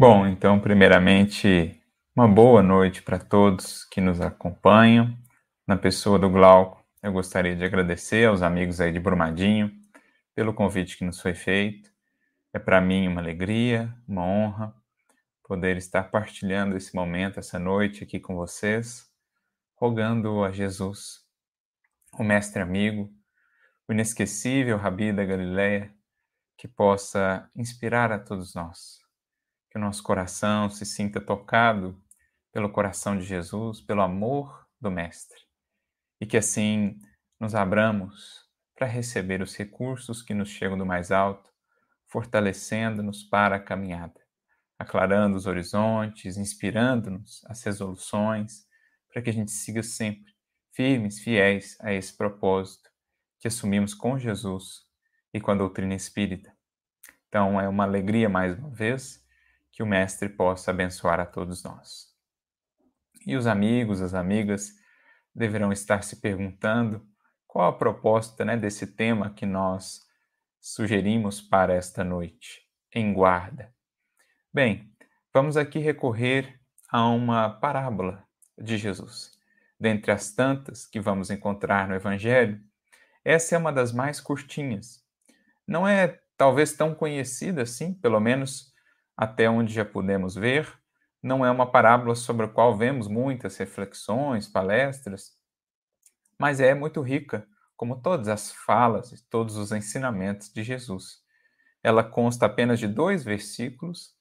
Bom, então, primeiramente, uma boa noite para todos que nos acompanham. Na pessoa do Glauco, eu gostaria de agradecer aos amigos aí de Brumadinho pelo convite que nos foi feito. É para mim uma alegria, uma honra poder estar partilhando esse momento, essa noite aqui com vocês, rogando a Jesus, o mestre amigo, o inesquecível Rabi da Galileia, que possa inspirar a todos nós que o nosso coração se sinta tocado pelo coração de Jesus, pelo amor do Mestre, e que assim nos abramos para receber os recursos que nos chegam do mais alto, fortalecendo-nos para a caminhada, aclarando os horizontes, inspirando-nos as resoluções, para que a gente siga sempre firmes, fiéis a esse propósito que assumimos com Jesus e com a doutrina espírita. Então é uma alegria mais uma vez que o Mestre possa abençoar a todos nós. E os amigos, as amigas, deverão estar se perguntando qual a proposta né, desse tema que nós sugerimos para esta noite, em guarda. Bem, vamos aqui recorrer a uma parábola de Jesus. Dentre as tantas que vamos encontrar no Evangelho, essa é uma das mais curtinhas. Não é talvez tão conhecida assim, pelo menos até onde já pudemos ver, não é uma parábola sobre a qual vemos muitas reflexões, palestras, mas é muito rica, como todas as falas e todos os ensinamentos de Jesus. Ela consta apenas de dois versículos.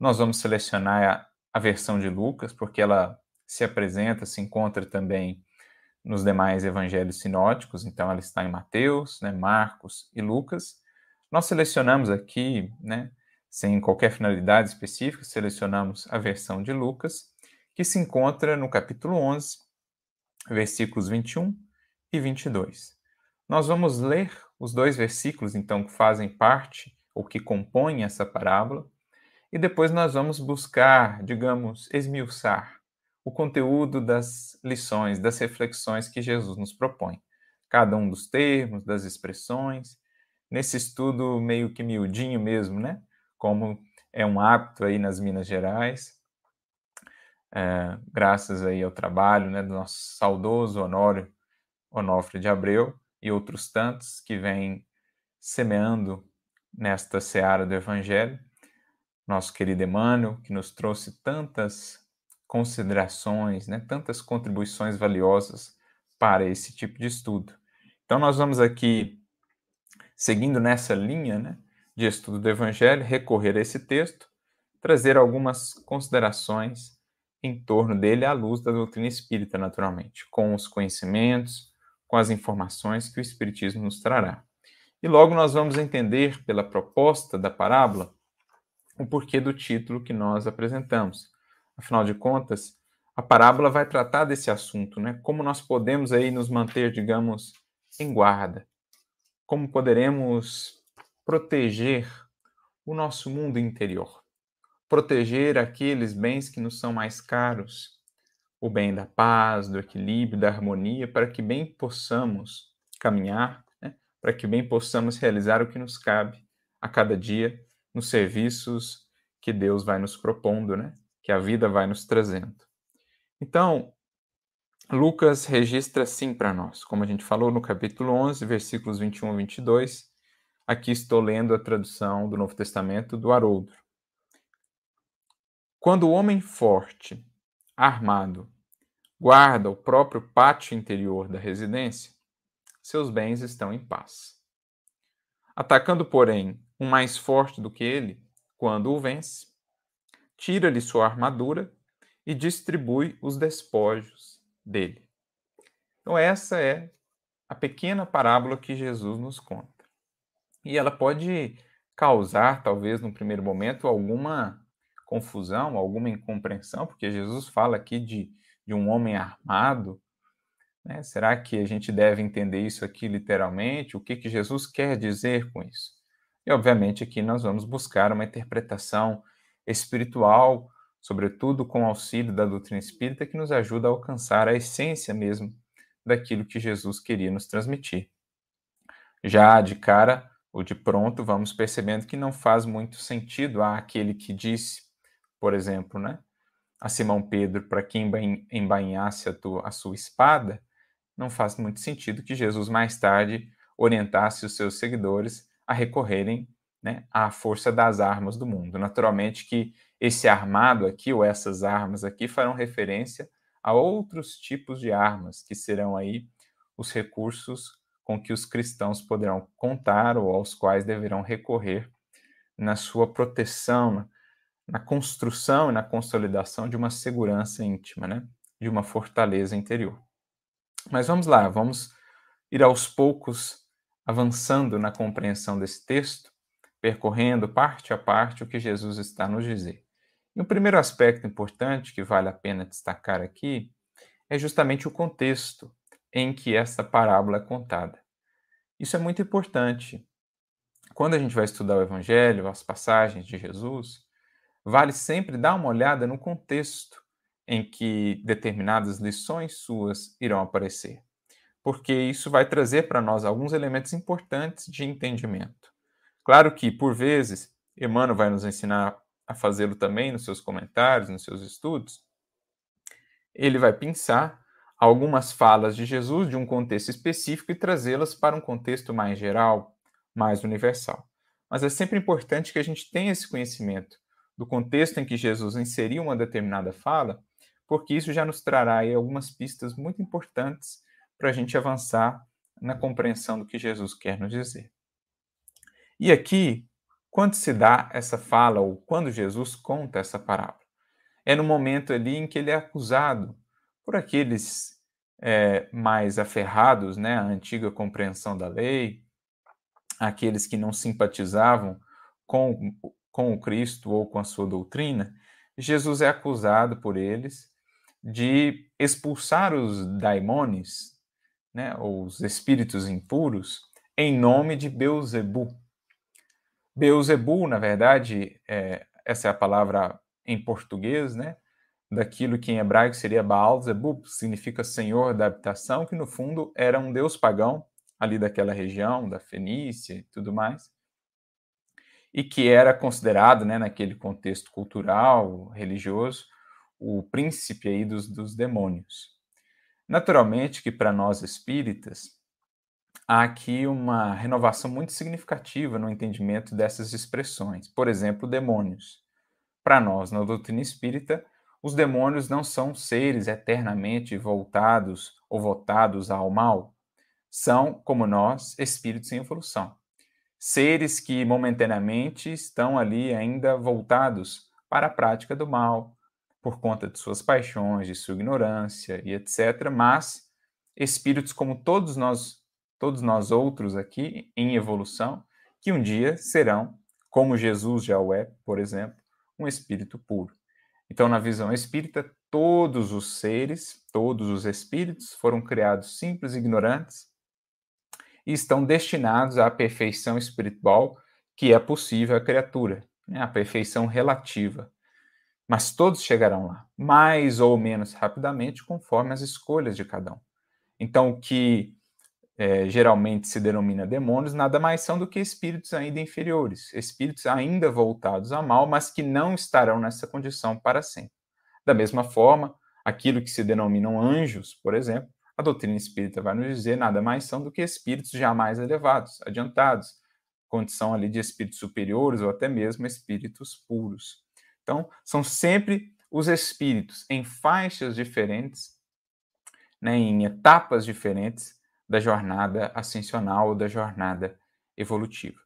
Nós vamos selecionar a, a versão de Lucas, porque ela se apresenta, se encontra também nos demais evangelhos sinóticos, então ela está em Mateus, né, Marcos e Lucas. Nós selecionamos aqui né, sem qualquer finalidade específica, selecionamos a versão de Lucas, que se encontra no capítulo 11, versículos 21 e 22. Nós vamos ler os dois versículos, então, que fazem parte ou que compõem essa parábola, e depois nós vamos buscar, digamos, esmiuçar o conteúdo das lições, das reflexões que Jesus nos propõe. Cada um dos termos, das expressões, nesse estudo meio que miudinho mesmo, né? Como é um hábito aí nas Minas Gerais, é, graças aí ao trabalho né, do nosso saudoso Honório Onofre de Abreu e outros tantos que vêm semeando nesta seara do Evangelho. Nosso querido Emmanuel, que nos trouxe tantas considerações, né, tantas contribuições valiosas para esse tipo de estudo. Então, nós vamos aqui, seguindo nessa linha, né, de estudo do Evangelho, recorrer a esse texto, trazer algumas considerações em torno dele à luz da doutrina espírita, naturalmente, com os conhecimentos, com as informações que o Espiritismo nos trará. E logo nós vamos entender, pela proposta da parábola, o porquê do título que nós apresentamos. Afinal de contas, a parábola vai tratar desse assunto, né? Como nós podemos aí nos manter, digamos, em guarda? Como poderemos proteger o nosso mundo interior, proteger aqueles bens que nos são mais caros, o bem da paz, do equilíbrio, da harmonia, para que bem possamos caminhar, né? para que bem possamos realizar o que nos cabe a cada dia nos serviços que Deus vai nos propondo, né? que a vida vai nos trazendo. Então, Lucas registra assim para nós, como a gente falou no capítulo 11, versículos 21 a 22, Aqui estou lendo a tradução do Novo Testamento do Haroldo. Quando o homem forte, armado, guarda o próprio pátio interior da residência, seus bens estão em paz. Atacando, porém, um mais forte do que ele, quando o vence, tira-lhe sua armadura e distribui os despojos dele. Então, essa é a pequena parábola que Jesus nos conta e ela pode causar, talvez, no primeiro momento, alguma confusão, alguma incompreensão, porque Jesus fala aqui de, de um homem armado. Né? Será que a gente deve entender isso aqui literalmente? O que, que Jesus quer dizer com isso? E, obviamente, aqui nós vamos buscar uma interpretação espiritual, sobretudo com auxílio da doutrina espírita, que nos ajuda a alcançar a essência mesmo daquilo que Jesus queria nos transmitir. Já de cara, ou de pronto, vamos percebendo que não faz muito sentido a aquele que disse por exemplo, né, a Simão Pedro para que embainhasse a, tua, a sua espada, não faz muito sentido que Jesus mais tarde orientasse os seus seguidores a recorrerem né, à força das armas do mundo. Naturalmente que esse armado aqui, ou essas armas aqui, farão referência a outros tipos de armas, que serão aí os recursos com que os cristãos poderão contar ou aos quais deverão recorrer na sua proteção, na construção e na consolidação de uma segurança íntima, né? de uma fortaleza interior. Mas vamos lá, vamos ir aos poucos avançando na compreensão desse texto, percorrendo parte a parte o que Jesus está nos dizer. E o primeiro aspecto importante que vale a pena destacar aqui é justamente o contexto em que esta parábola é contada. Isso é muito importante. Quando a gente vai estudar o Evangelho, as passagens de Jesus, vale sempre dar uma olhada no contexto em que determinadas lições suas irão aparecer, porque isso vai trazer para nós alguns elementos importantes de entendimento. Claro que, por vezes, Emmanuel vai nos ensinar a fazê-lo também nos seus comentários, nos seus estudos. Ele vai pensar algumas falas de Jesus de um contexto específico e trazê-las para um contexto mais geral, mais universal. Mas é sempre importante que a gente tenha esse conhecimento do contexto em que Jesus inseriu uma determinada fala, porque isso já nos trará algumas pistas muito importantes para a gente avançar na compreensão do que Jesus quer nos dizer. E aqui, quando se dá essa fala, ou quando Jesus conta essa parábola, é no momento ali em que ele é acusado por aqueles é, mais aferrados né, à antiga compreensão da lei, aqueles que não simpatizavam com com o Cristo ou com a sua doutrina, Jesus é acusado por eles de expulsar os daimones, né, os espíritos impuros, em nome de Beuzebu. Beuzebu, na verdade, é, essa é a palavra em português, né, daquilo que em hebraico seria Baal Zebub, significa senhor da habitação, que no fundo era um deus pagão ali daquela região, da Fenícia e tudo mais e que era considerado, né, naquele contexto cultural, religioso, o príncipe aí dos, dos demônios. Naturalmente que para nós espíritas, há aqui uma renovação muito significativa no entendimento dessas expressões. Por exemplo, demônios. Para nós, na doutrina espírita, os demônios não são seres eternamente voltados ou votados ao mal. São, como nós, espíritos em evolução seres que momentaneamente estão ali ainda voltados para a prática do mal, por conta de suas paixões, de sua ignorância e etc. Mas espíritos como todos nós, todos nós outros aqui em evolução, que um dia serão, como Jesus já o é, por exemplo, um espírito puro. Então, na visão espírita, todos os seres, todos os espíritos foram criados simples e ignorantes e estão destinados à perfeição espiritual que é possível à criatura, né? a perfeição relativa. Mas todos chegarão lá, mais ou menos rapidamente, conforme as escolhas de cada um. Então, o que é, geralmente se denomina demônios nada mais são do que espíritos ainda inferiores, espíritos ainda voltados a mal, mas que não estarão nessa condição para sempre. Da mesma forma, aquilo que se denominam anjos, por exemplo, a doutrina espírita vai nos dizer nada mais são do que espíritos jamais elevados, adiantados, condição ali de espíritos superiores ou até mesmo espíritos puros. Então, são sempre os espíritos em faixas diferentes, né, em etapas diferentes da jornada ascensional ou da jornada evolutiva.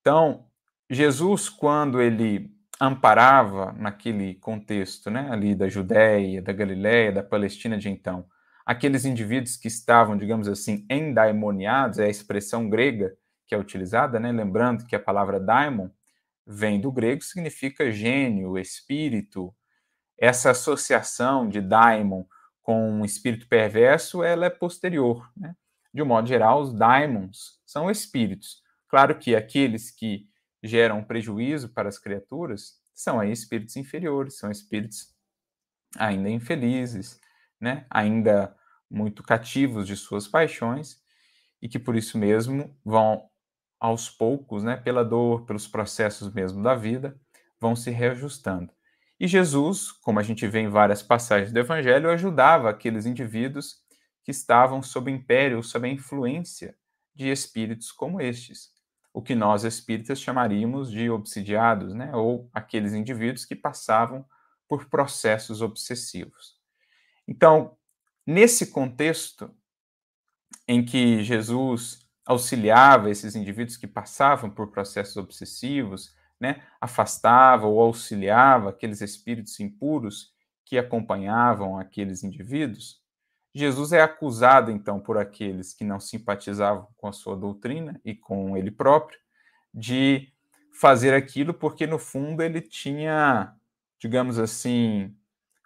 Então, Jesus, quando ele amparava naquele contexto, né, ali da Judéia, da Galiléia, da Palestina de então, aqueles indivíduos que estavam, digamos assim, endaimoniados, é a expressão grega que é utilizada, né? lembrando que a palavra daimon vem do grego, significa gênio, espírito. Essa associação de daimon com um espírito perverso, ela é posterior. Né? De um modo geral, os daimons são espíritos. Claro que aqueles que geram prejuízo para as criaturas são aí espíritos inferiores, são espíritos ainda infelizes, né? ainda muito cativos de suas paixões e que por isso mesmo vão aos poucos, né, pela dor, pelos processos mesmo da vida, vão se reajustando. E Jesus, como a gente vê em várias passagens do Evangelho, ajudava aqueles indivíduos que estavam sob império, sob a influência de espíritos como estes, o que nós espíritas chamaríamos de obsidiados, né? ou aqueles indivíduos que passavam por processos obsessivos. Então, nesse contexto em que Jesus auxiliava esses indivíduos que passavam por processos obsessivos, né, afastava ou auxiliava aqueles espíritos impuros que acompanhavam aqueles indivíduos, Jesus é acusado então por aqueles que não simpatizavam com a sua doutrina e com ele próprio de fazer aquilo porque no fundo ele tinha, digamos assim,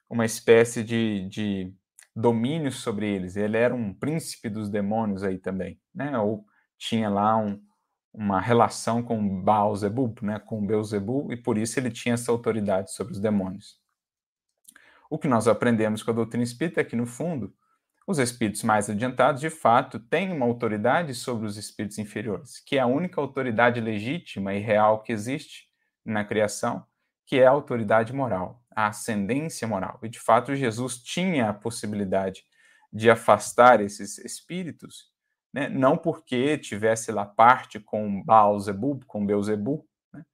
uma espécie de, de domínio sobre eles. Ele era um príncipe dos demônios aí também, né? Ou tinha lá um, uma relação com Baal Zebub, né, com Beuzebu, e por isso ele tinha essa autoridade sobre os demônios. O que nós aprendemos com a doutrina espírita é que, no fundo, os espíritos mais adiantados, de fato, têm uma autoridade sobre os espíritos inferiores, que é a única autoridade legítima e real que existe na criação, que é a autoridade moral, a ascendência moral. E, de fato, Jesus tinha a possibilidade de afastar esses espíritos né? não porque tivesse lá parte com Baal Zebub, com Beuzebu, né?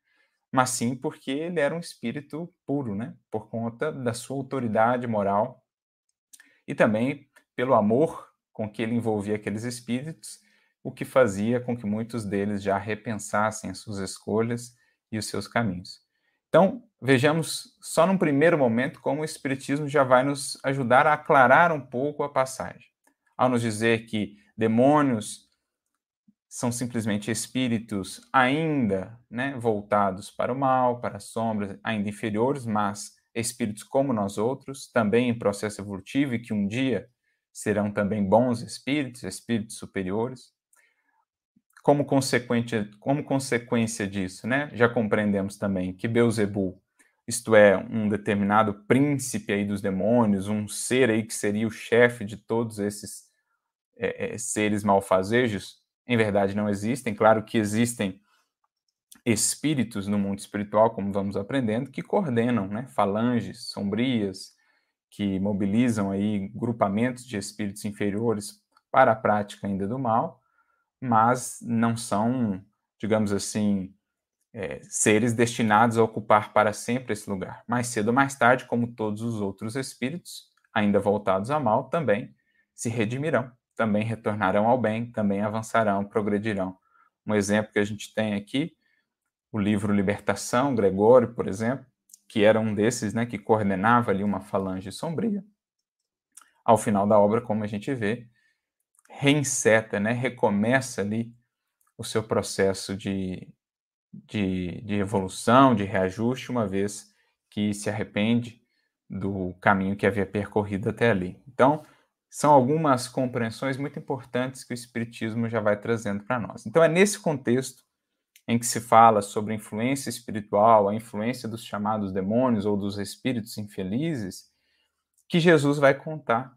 mas sim porque ele era um espírito puro, né? por conta da sua autoridade moral e também pelo amor com que ele envolvia aqueles espíritos, o que fazia com que muitos deles já repensassem as suas escolhas e os seus caminhos. Então, vejamos só num primeiro momento como o Espiritismo já vai nos ajudar a aclarar um pouco a passagem. Ao nos dizer que demônios são simplesmente espíritos ainda né, voltados para o mal, para as sombras, ainda inferiores, mas espíritos como nós outros, também em processo evolutivo e que um dia serão também bons espíritos, espíritos superiores. Como consequência, como consequência disso, né, já compreendemos também que Beuzebu, isto é, um determinado príncipe aí dos demônios, um ser aí que seria o chefe de todos esses é, é, seres malfazejos, em verdade não existem. Claro que existem espíritos no mundo espiritual, como vamos aprendendo, que coordenam né, falanges sombrias, que mobilizam aí grupamentos de espíritos inferiores para a prática ainda do mal, mas não são, digamos assim, é, seres destinados a ocupar para sempre esse lugar. Mais cedo ou mais tarde, como todos os outros espíritos, ainda voltados a mal, também se redimirão também retornarão ao bem, também avançarão, progredirão. Um exemplo que a gente tem aqui, o livro Libertação, Gregório, por exemplo, que era um desses, né, que coordenava ali uma falange sombria. Ao final da obra, como a gente vê, reinseta, né, recomeça ali o seu processo de, de, de evolução, de reajuste, uma vez que se arrepende do caminho que havia percorrido até ali. Então, são algumas compreensões muito importantes que o Espiritismo já vai trazendo para nós. Então, é nesse contexto em que se fala sobre influência espiritual, a influência dos chamados demônios ou dos espíritos infelizes, que Jesus vai contar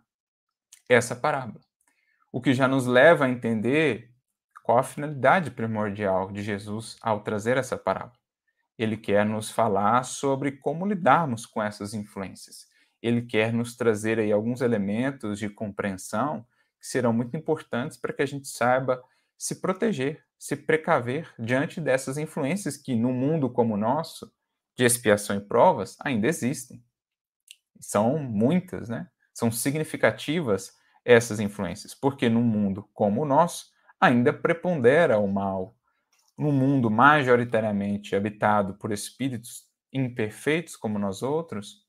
essa parábola. O que já nos leva a entender qual a finalidade primordial de Jesus ao trazer essa parábola. Ele quer nos falar sobre como lidarmos com essas influências ele quer nos trazer aí alguns elementos de compreensão que serão muito importantes para que a gente saiba se proteger, se precaver diante dessas influências que no mundo como o nosso, de expiação e provas, ainda existem. São muitas, né? São significativas essas influências, porque num mundo como o nosso, ainda prepondera o mal. Num mundo majoritariamente habitado por espíritos imperfeitos como nós outros,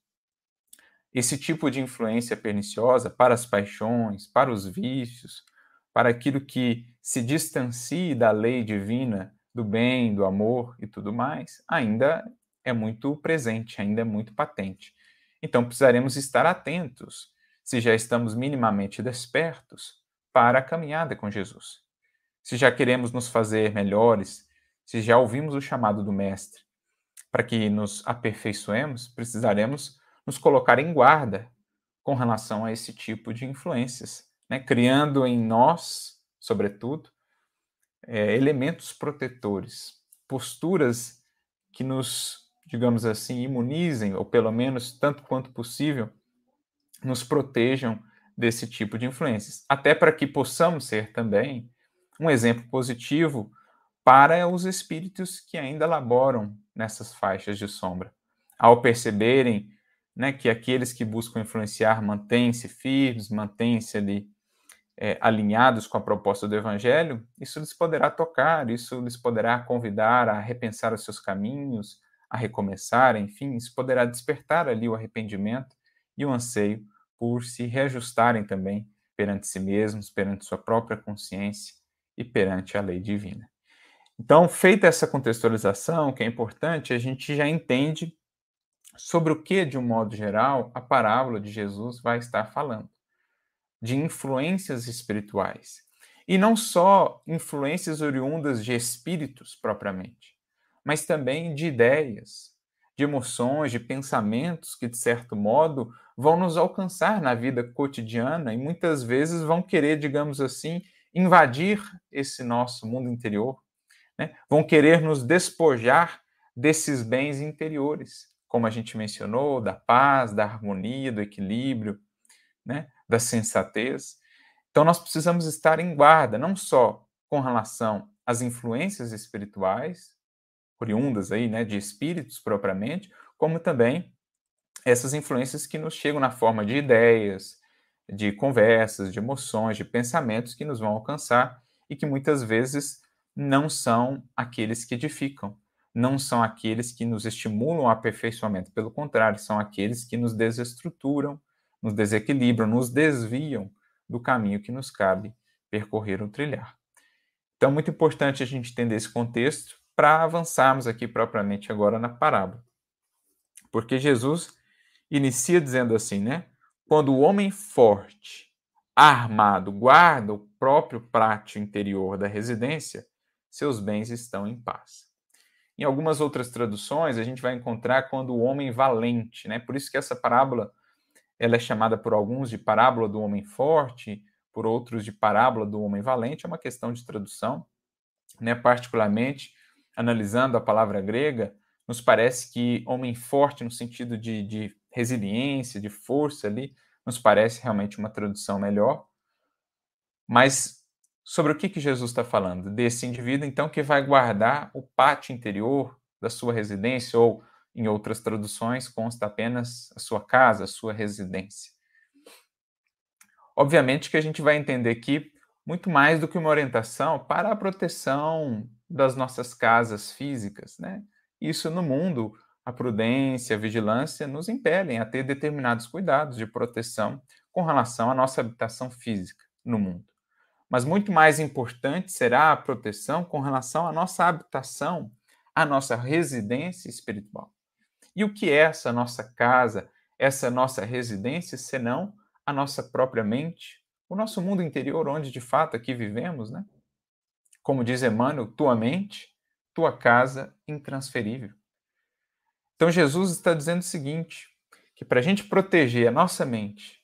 esse tipo de influência perniciosa para as paixões, para os vícios, para aquilo que se distancie da lei divina, do bem, do amor e tudo mais, ainda é muito presente, ainda é muito patente. Então precisaremos estar atentos, se já estamos minimamente despertos, para a caminhada com Jesus. Se já queremos nos fazer melhores, se já ouvimos o chamado do Mestre, para que nos aperfeiçoemos, precisaremos nos colocar em guarda com relação a esse tipo de influências, né? criando em nós, sobretudo, é, elementos protetores, posturas que nos digamos assim, imunizem, ou pelo menos tanto quanto possível, nos protejam desse tipo de influências, até para que possamos ser também um exemplo positivo para os espíritos que ainda laboram nessas faixas de sombra. Ao perceberem né, que aqueles que buscam influenciar mantêm-se firmes, mantêm-se ali é, alinhados com a proposta do Evangelho, isso lhes poderá tocar, isso lhes poderá convidar a repensar os seus caminhos, a recomeçar, enfim, isso poderá despertar ali o arrependimento e o anseio por se reajustarem também perante si mesmos, perante sua própria consciência e perante a lei divina. Então, feita essa contextualização, que é importante, a gente já entende sobre o que, de um modo geral, a parábola de Jesus vai estar falando. De influências espirituais. E não só influências oriundas de espíritos propriamente, mas também de ideias, de emoções, de pensamentos que, de certo modo, vão nos alcançar na vida cotidiana e muitas vezes vão querer, digamos assim, invadir esse nosso mundo interior, né? vão querer nos despojar desses bens interiores, como a gente mencionou, da paz, da harmonia, do equilíbrio, né? Da sensatez. Então, nós precisamos estar em guarda, não só com relação às influências espirituais, oriundas aí, né, de espíritos propriamente, como também essas influências que nos chegam na forma de ideias, de conversas, de emoções, de pensamentos que nos vão alcançar e que muitas vezes não são aqueles que edificam, não são aqueles que nos estimulam ao aperfeiçoamento, pelo contrário, são aqueles que nos desestruturam, nos desequilibram, nos desviam do caminho que nos cabe percorrer ou trilhar. Então, é muito importante a gente entender esse contexto para avançarmos aqui propriamente agora na parábola. Porque Jesus inicia dizendo assim, né? Quando o homem forte, armado, guarda o próprio pátio interior da residência, seus bens estão em paz. Em algumas outras traduções, a gente vai encontrar quando o homem valente, né? Por isso que essa parábola ela é chamada por alguns de parábola do homem forte, por outros de parábola do homem valente, é uma questão de tradução, né? Particularmente analisando a palavra grega, nos parece que homem forte no sentido de, de resiliência, de força ali, nos parece realmente uma tradução melhor. Mas sobre o que, que Jesus está falando? Desse indivíduo, então, que vai guardar o pátio interior da sua residência, ou em outras traduções, consta apenas a sua casa, a sua residência. Obviamente que a gente vai entender aqui muito mais do que uma orientação para a proteção das nossas casas físicas, né? Isso no mundo a prudência, a vigilância nos impelem a ter determinados cuidados de proteção com relação à nossa habitação física no mundo. Mas muito mais importante será a proteção com relação à nossa habitação, à nossa residência espiritual. E o que é essa nossa casa, essa nossa residência, senão a nossa própria mente, o nosso mundo interior, onde de fato aqui vivemos, né? Como diz Emmanuel, tua mente, tua casa intransferível. Então Jesus está dizendo o seguinte: que para a gente proteger a nossa mente,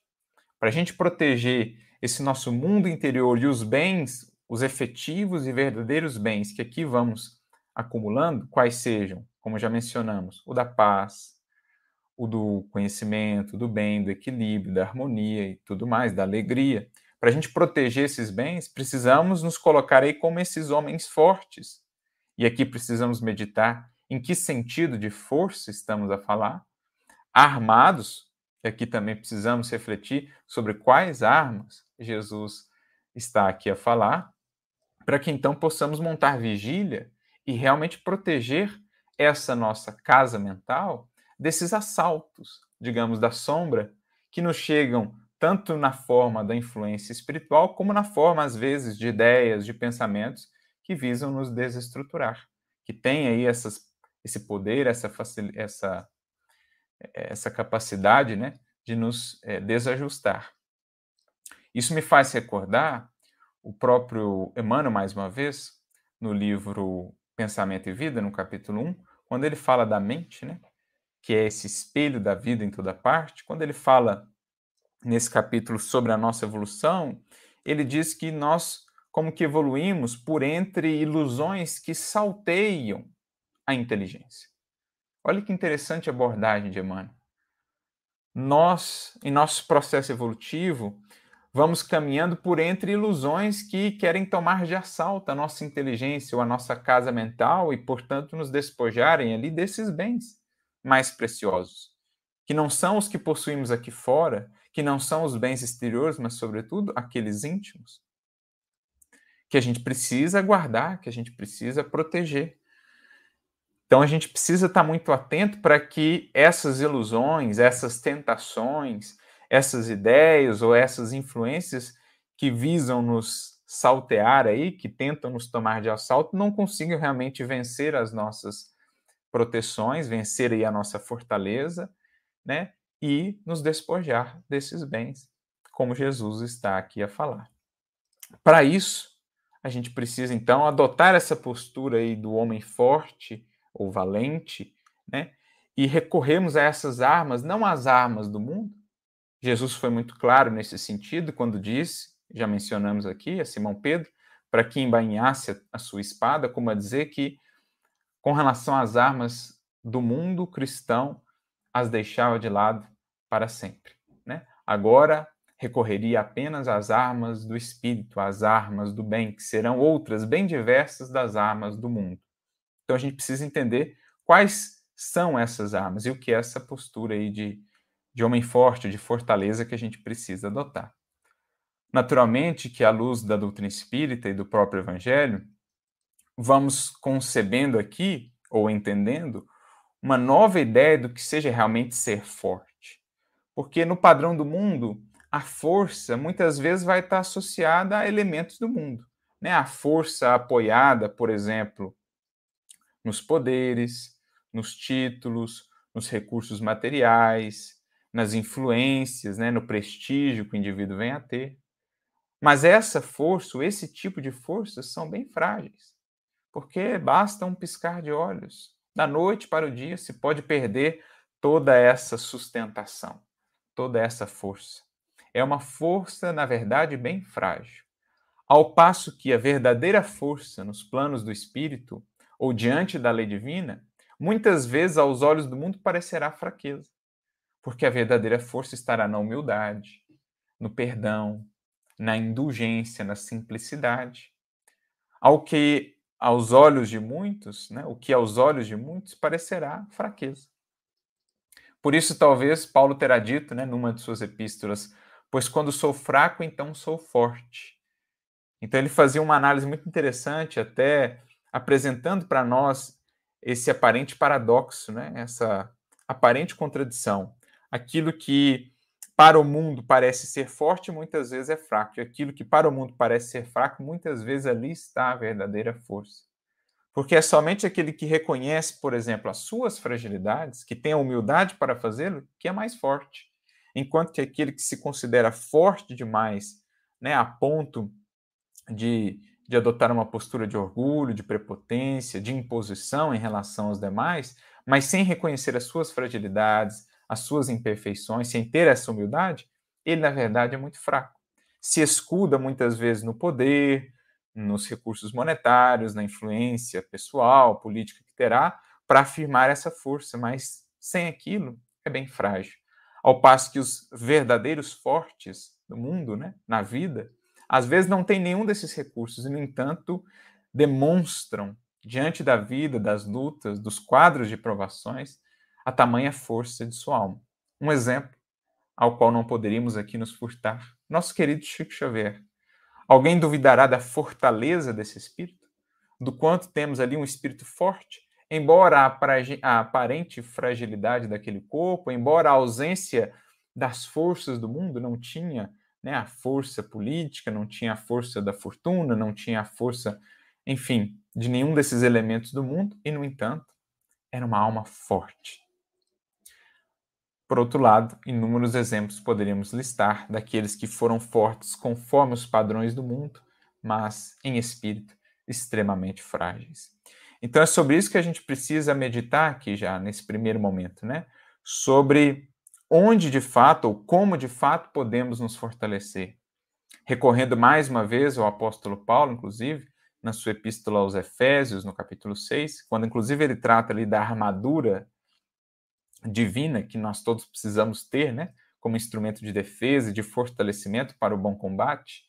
para a gente proteger esse nosso mundo interior e os bens, os efetivos e verdadeiros bens que aqui vamos acumulando, quais sejam, como já mencionamos, o da paz, o do conhecimento, do bem, do equilíbrio, da harmonia e tudo mais, da alegria. Para a gente proteger esses bens, precisamos nos colocar aí como esses homens fortes. E aqui precisamos meditar em que sentido de força estamos a falar? Armados, e aqui também precisamos refletir sobre quais armas Jesus está aqui a falar, para que então possamos montar vigília e realmente proteger essa nossa casa mental desses assaltos, digamos, da sombra, que nos chegam tanto na forma da influência espiritual, como na forma, às vezes, de ideias, de pensamentos que visam nos desestruturar, que têm aí essas esse poder, essa, essa, essa capacidade né, de nos é, desajustar. Isso me faz recordar o próprio Emmanuel, mais uma vez, no livro Pensamento e Vida, no capítulo 1, quando ele fala da mente, né, que é esse espelho da vida em toda parte, quando ele fala nesse capítulo sobre a nossa evolução, ele diz que nós como que evoluímos por entre ilusões que salteiam a inteligência. Olha que interessante a abordagem de Emmanuel. Nós, em nosso processo evolutivo, vamos caminhando por entre ilusões que querem tomar de assalto a nossa inteligência ou a nossa casa mental e, portanto, nos despojarem ali desses bens mais preciosos, que não são os que possuímos aqui fora, que não são os bens exteriores, mas, sobretudo, aqueles íntimos, que a gente precisa guardar, que a gente precisa proteger. Então, a gente precisa estar muito atento para que essas ilusões, essas tentações, essas ideias ou essas influências que visam nos saltear aí, que tentam nos tomar de assalto, não consigam realmente vencer as nossas proteções, vencer aí a nossa fortaleza, né? E nos despojar desses bens, como Jesus está aqui a falar. Para isso, a gente precisa então adotar essa postura aí do homem forte ou valente, né? E recorremos a essas armas, não as armas do mundo, Jesus foi muito claro nesse sentido quando disse, já mencionamos aqui, a Simão Pedro, para que embainhasse a sua espada, como a dizer que, com relação às armas do mundo cristão, as deixava de lado para sempre. Né? Agora recorreria apenas às armas do Espírito, às armas do bem, que serão outras, bem diversas das armas do mundo. Então a gente precisa entender quais são essas armas e o que é essa postura aí de de homem forte, de fortaleza que a gente precisa adotar. Naturalmente que, à luz da doutrina espírita e do próprio Evangelho, vamos concebendo aqui, ou entendendo, uma nova ideia do que seja realmente ser forte. Porque no padrão do mundo, a força muitas vezes vai estar associada a elementos do mundo. Né? A força apoiada, por exemplo, nos poderes, nos títulos, nos recursos materiais, nas influências, né, no prestígio que o indivíduo vem a ter. Mas essa força, esse tipo de forças são bem frágeis, porque basta um piscar de olhos. Da noite para o dia se pode perder toda essa sustentação, toda essa força. É uma força, na verdade, bem frágil. Ao passo que a verdadeira força nos planos do espírito ou diante da lei divina, muitas vezes aos olhos do mundo parecerá fraqueza porque a verdadeira força estará na humildade, no perdão, na indulgência, na simplicidade. Ao que aos olhos de muitos, né, o que aos olhos de muitos parecerá fraqueza. Por isso, talvez Paulo terá dito, né, numa de suas epístolas, pois quando sou fraco, então sou forte. Então ele fazia uma análise muito interessante, até apresentando para nós esse aparente paradoxo, né, essa aparente contradição aquilo que para o mundo parece ser forte, muitas vezes é fraco. E aquilo que para o mundo parece ser fraco, muitas vezes ali está a verdadeira força. Porque é somente aquele que reconhece, por exemplo, as suas fragilidades, que tem a humildade para fazê-lo, que é mais forte. Enquanto que aquele que se considera forte demais, né, a ponto de, de adotar uma postura de orgulho, de prepotência, de imposição em relação aos demais, mas sem reconhecer as suas fragilidades, as suas imperfeições, sem ter essa humildade, ele, na verdade, é muito fraco. Se escuda muitas vezes no poder, nos recursos monetários, na influência pessoal, política que terá, para afirmar essa força, mas sem aquilo é bem frágil. Ao passo que os verdadeiros fortes do mundo, né, na vida, às vezes não têm nenhum desses recursos e, no entanto, demonstram diante da vida, das lutas, dos quadros de provações, a tamanha força de sua alma. Um exemplo ao qual não poderíamos aqui nos furtar, nosso querido Chico Xavier. Alguém duvidará da fortaleza desse espírito? Do quanto temos ali um espírito forte? Embora a aparente fragilidade daquele corpo, embora a ausência das forças do mundo não tinha né, a força política, não tinha a força da fortuna, não tinha a força, enfim, de nenhum desses elementos do mundo, e, no entanto, era uma alma forte, por outro lado, inúmeros exemplos poderíamos listar daqueles que foram fortes conforme os padrões do mundo, mas em espírito extremamente frágeis. Então é sobre isso que a gente precisa meditar aqui já nesse primeiro momento, né? Sobre onde de fato ou como de fato podemos nos fortalecer. Recorrendo mais uma vez ao apóstolo Paulo, inclusive, na sua epístola aos Efésios, no capítulo 6, quando inclusive ele trata ali da armadura divina que nós todos precisamos ter, né, como instrumento de defesa e de fortalecimento para o bom combate,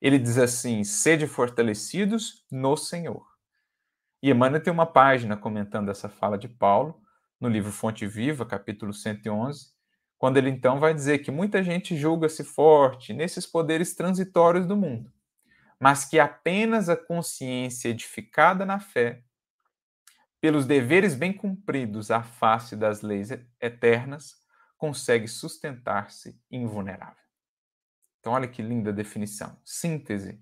ele diz assim: sede fortalecidos no Senhor. E Emmanuel tem uma página comentando essa fala de Paulo, no livro Fonte Viva, capítulo 111, quando ele então vai dizer que muita gente julga-se forte nesses poderes transitórios do mundo, mas que apenas a consciência edificada na fé, pelos deveres bem cumpridos à face das leis eternas, consegue sustentar-se invulnerável. Então, olha que linda definição, síntese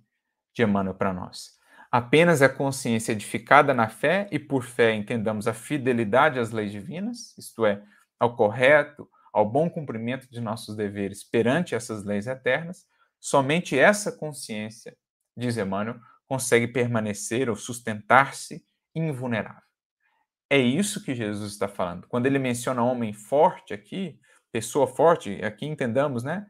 de Emmanuel para nós. Apenas a consciência edificada na fé, e por fé entendamos a fidelidade às leis divinas, isto é, ao correto, ao bom cumprimento de nossos deveres perante essas leis eternas, somente essa consciência, diz Emmanuel, consegue permanecer ou sustentar-se invulnerável. É isso que Jesus está falando. Quando ele menciona homem forte aqui, pessoa forte, aqui entendamos, né?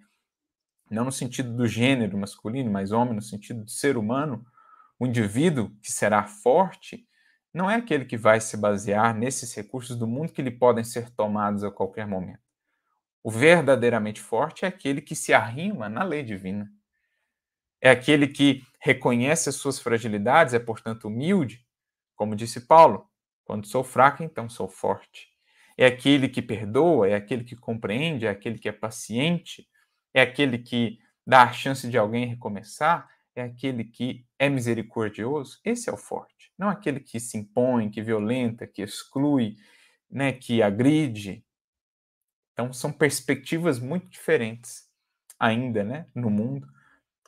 Não no sentido do gênero masculino, mas homem no sentido de ser humano, o indivíduo que será forte não é aquele que vai se basear nesses recursos do mundo que lhe podem ser tomados a qualquer momento. O verdadeiramente forte é aquele que se arrima na lei divina. É aquele que reconhece as suas fragilidades, é, portanto, humilde, como disse Paulo: quando sou fraco, então sou forte. É aquele que perdoa, é aquele que compreende, é aquele que é paciente, é aquele que dá a chance de alguém recomeçar, é aquele que é misericordioso. Esse é o forte. Não aquele que se impõe, que violenta, que exclui, né, que agride, então, são perspectivas muito diferentes ainda né, no mundo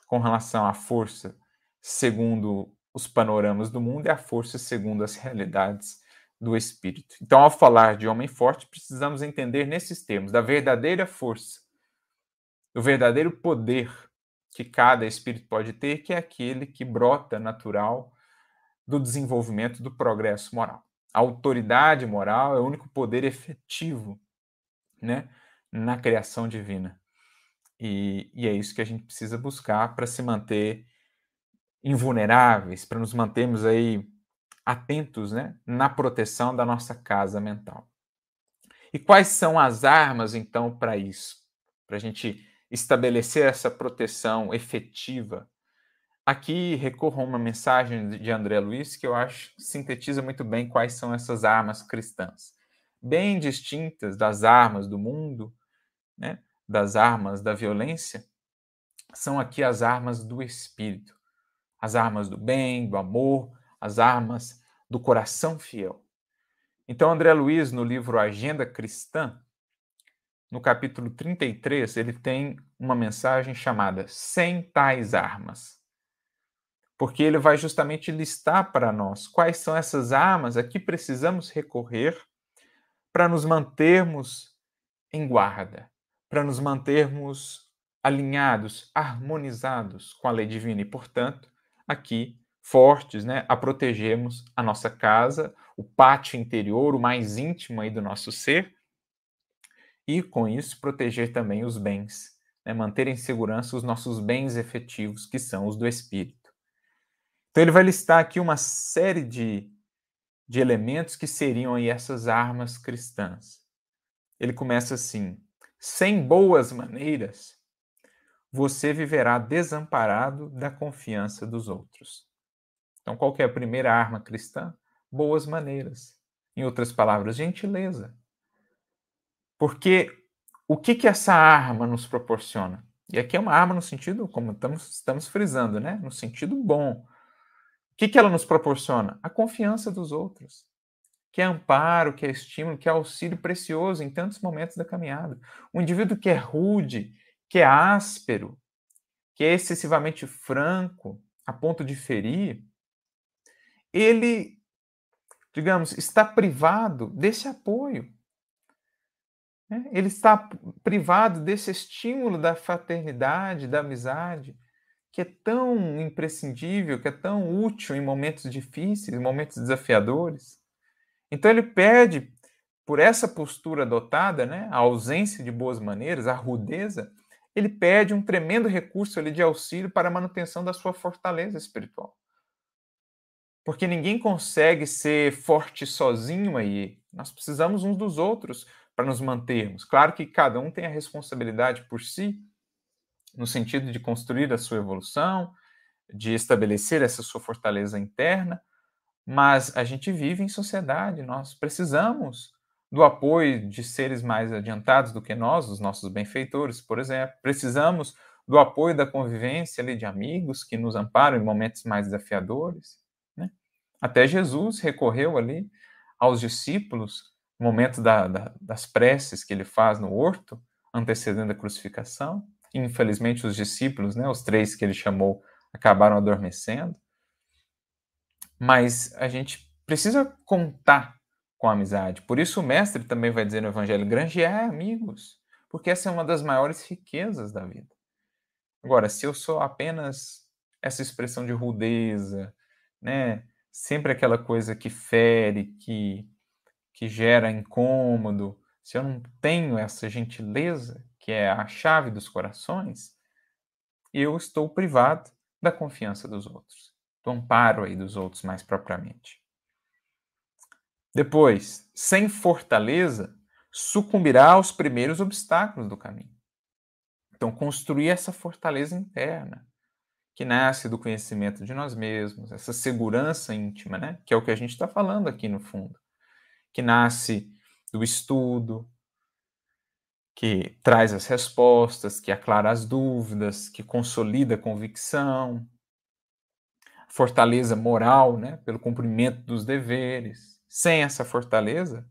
com relação à força segundo os panoramas do mundo e a força segundo as realidades do espírito. Então, ao falar de homem forte, precisamos entender nesses termos da verdadeira força, do verdadeiro poder que cada espírito pode ter, que é aquele que brota natural do desenvolvimento do progresso moral. A autoridade moral é o único poder efetivo né, na criação divina. E, e é isso que a gente precisa buscar para se manter invulneráveis, para nos mantermos aí atentos né, na proteção da nossa casa mental. E quais são as armas, então, para isso? Para a gente estabelecer essa proteção efetiva. Aqui recorro a uma mensagem de André Luiz que eu acho sintetiza muito bem quais são essas armas cristãs bem distintas das armas do mundo, né, das armas da violência, são aqui as armas do espírito, as armas do bem, do amor, as armas do coração fiel. Então, André Luiz, no livro Agenda Cristã, no capítulo 33, ele tem uma mensagem chamada Sem Tais Armas. Porque ele vai justamente listar para nós quais são essas armas a que precisamos recorrer para nos mantermos em guarda, para nos mantermos alinhados, harmonizados com a lei divina e, portanto, aqui fortes, né, a protegermos a nossa casa, o pátio interior, o mais íntimo aí do nosso ser, e com isso proteger também os bens, né, manter em segurança os nossos bens efetivos, que são os do espírito. Então ele vai listar aqui uma série de de elementos que seriam aí essas armas cristãs. Ele começa assim: sem boas maneiras, você viverá desamparado da confiança dos outros. Então, qual é a primeira arma cristã? Boas maneiras. Em outras palavras, gentileza. Porque o que, que essa arma nos proporciona? E aqui é uma arma no sentido, como estamos, estamos frisando, né? No sentido bom. O que, que ela nos proporciona? A confiança dos outros, que é amparo, que é estímulo, que é auxílio precioso em tantos momentos da caminhada. Um indivíduo que é rude, que é áspero, que é excessivamente franco, a ponto de ferir, ele, digamos, está privado desse apoio. Né? Ele está privado desse estímulo da fraternidade, da amizade, que é tão imprescindível, que é tão útil em momentos difíceis, momentos desafiadores. Então ele pede, por essa postura adotada, né, a ausência de boas maneiras, a rudeza, ele pede um tremendo recurso ali de auxílio para a manutenção da sua fortaleza espiritual. Porque ninguém consegue ser forte sozinho aí. Nós precisamos uns dos outros para nos mantermos. Claro que cada um tem a responsabilidade por si, no sentido de construir a sua evolução, de estabelecer essa sua fortaleza interna, mas a gente vive em sociedade, nós precisamos do apoio de seres mais adiantados do que nós, os nossos benfeitores, por exemplo. Precisamos do apoio da convivência ali de amigos que nos amparam em momentos mais desafiadores. Até Jesus recorreu ali aos discípulos no momento da, da, das preces que ele faz no horto, antecedendo a crucificação. Infelizmente, os discípulos, né, os três que ele chamou, acabaram adormecendo. Mas a gente precisa contar com a amizade. Por isso, o mestre também vai dizer no Evangelho: granjear amigos, porque essa é uma das maiores riquezas da vida. Agora, se eu sou apenas essa expressão de rudeza, né, sempre aquela coisa que fere, que que gera incômodo, se eu não tenho essa gentileza, que é a chave dos corações, eu estou privado da confiança dos outros, do amparo aí dos outros mais propriamente. Depois, sem fortaleza, sucumbirá aos primeiros obstáculos do caminho. Então, construir essa fortaleza interna, que nasce do conhecimento de nós mesmos, essa segurança íntima, né? Que é o que a gente está falando aqui no fundo que nasce do estudo, que traz as respostas, que aclara as dúvidas, que consolida a convicção, fortaleza moral, né, pelo cumprimento dos deveres. Sem essa fortaleza,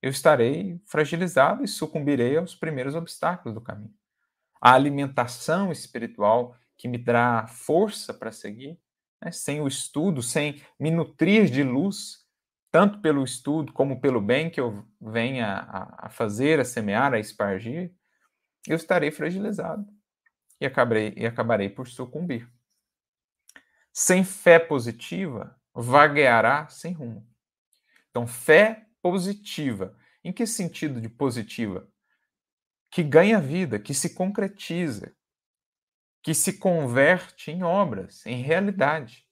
eu estarei fragilizado e sucumbirei aos primeiros obstáculos do caminho. A alimentação espiritual que me dá força para seguir, né, sem o estudo, sem me nutrir de luz, tanto pelo estudo como pelo bem que eu venha a, a fazer, a semear, a espargir, eu estarei fragilizado e acabarei, e acabarei por sucumbir. Sem fé positiva, vagueará sem rumo. Então, fé positiva. Em que sentido de positiva? Que ganha vida, que se concretiza, que se converte em obras, em realidade.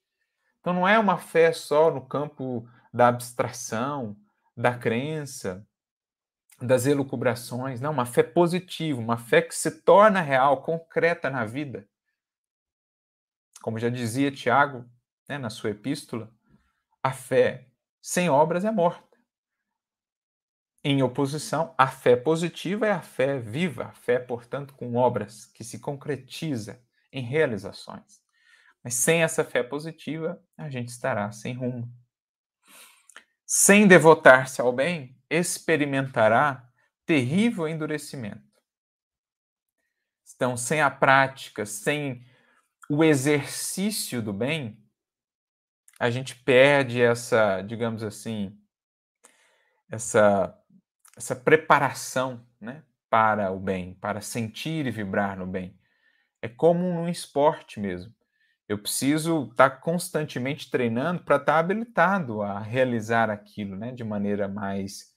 Então, não é uma fé só no campo da abstração, da crença, das elucubrações. Não, uma fé positiva, uma fé que se torna real, concreta na vida. Como já dizia Tiago né, na sua epístola, a fé sem obras é morta. Em oposição, a fé positiva é a fé viva, a fé, portanto, com obras, que se concretiza em realizações. Mas sem essa fé positiva, a gente estará sem rumo sem devotar-se ao bem, experimentará terrível endurecimento. Então, sem a prática, sem o exercício do bem, a gente perde essa, digamos assim, essa, essa preparação né, para o bem, para sentir e vibrar no bem. É como num esporte mesmo. Eu preciso estar tá constantemente treinando para estar tá habilitado a realizar aquilo, né, de maneira mais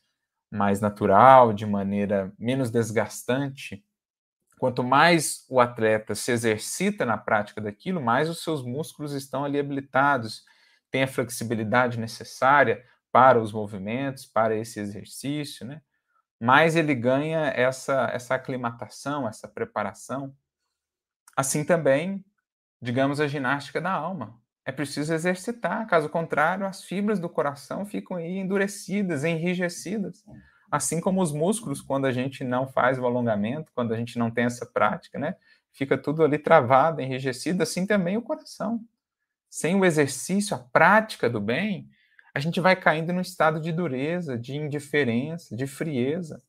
mais natural, de maneira menos desgastante. Quanto mais o atleta se exercita na prática daquilo, mais os seus músculos estão ali habilitados, tem a flexibilidade necessária para os movimentos, para esse exercício, né? Mais ele ganha essa essa aclimatação, essa preparação. Assim também digamos, a ginástica da alma. É preciso exercitar, caso contrário, as fibras do coração ficam aí endurecidas, enrijecidas. Assim como os músculos, quando a gente não faz o alongamento, quando a gente não tem essa prática, né? Fica tudo ali travado, enrijecido, assim também o coração. Sem o exercício, a prática do bem, a gente vai caindo num estado de dureza, de indiferença, de frieza.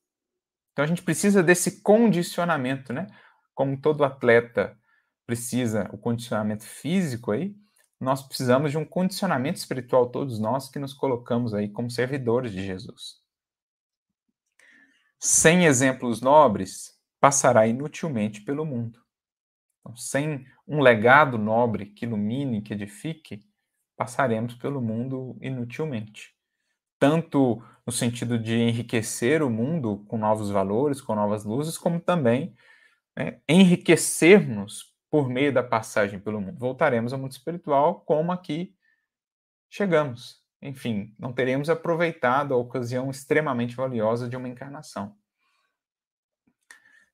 Então a gente precisa desse condicionamento, né? Como todo atleta precisa o condicionamento físico aí, nós precisamos de um condicionamento espiritual, todos nós que nos colocamos aí como servidores de Jesus. Sem exemplos nobres, passará inutilmente pelo mundo. Então, sem um legado nobre que ilumine, que edifique, passaremos pelo mundo inutilmente. Tanto no sentido de enriquecer o mundo com novos valores, com novas luzes, como também né, enriquecermos por meio da passagem pelo mundo. Voltaremos ao mundo espiritual como aqui chegamos, enfim, não teremos aproveitado a ocasião extremamente valiosa de uma encarnação.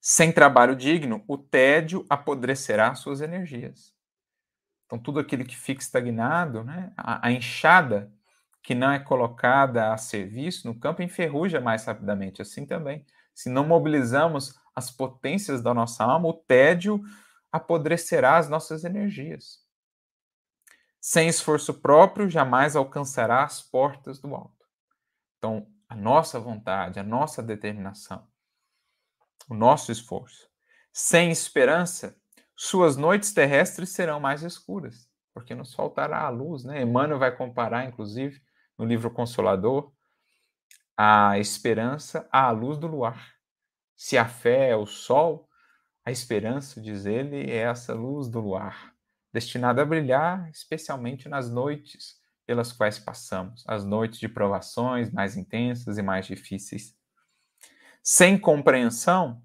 Sem trabalho digno, o tédio apodrecerá suas energias. Então, tudo aquilo que fica estagnado, né, a, a enxada que não é colocada a serviço no campo enferruja mais rapidamente. Assim também, se não mobilizamos as potências da nossa alma, o tédio apodrecerá as nossas energias. Sem esforço próprio, jamais alcançará as portas do alto. Então, a nossa vontade, a nossa determinação, o nosso esforço. Sem esperança, suas noites terrestres serão mais escuras, porque nos faltará a luz, né? Emmanuel vai comparar, inclusive, no livro Consolador, a esperança à luz do luar. Se a fé é o sol, a esperança, diz ele, é essa luz do luar, destinada a brilhar especialmente nas noites pelas quais passamos, as noites de provações mais intensas e mais difíceis. Sem compreensão,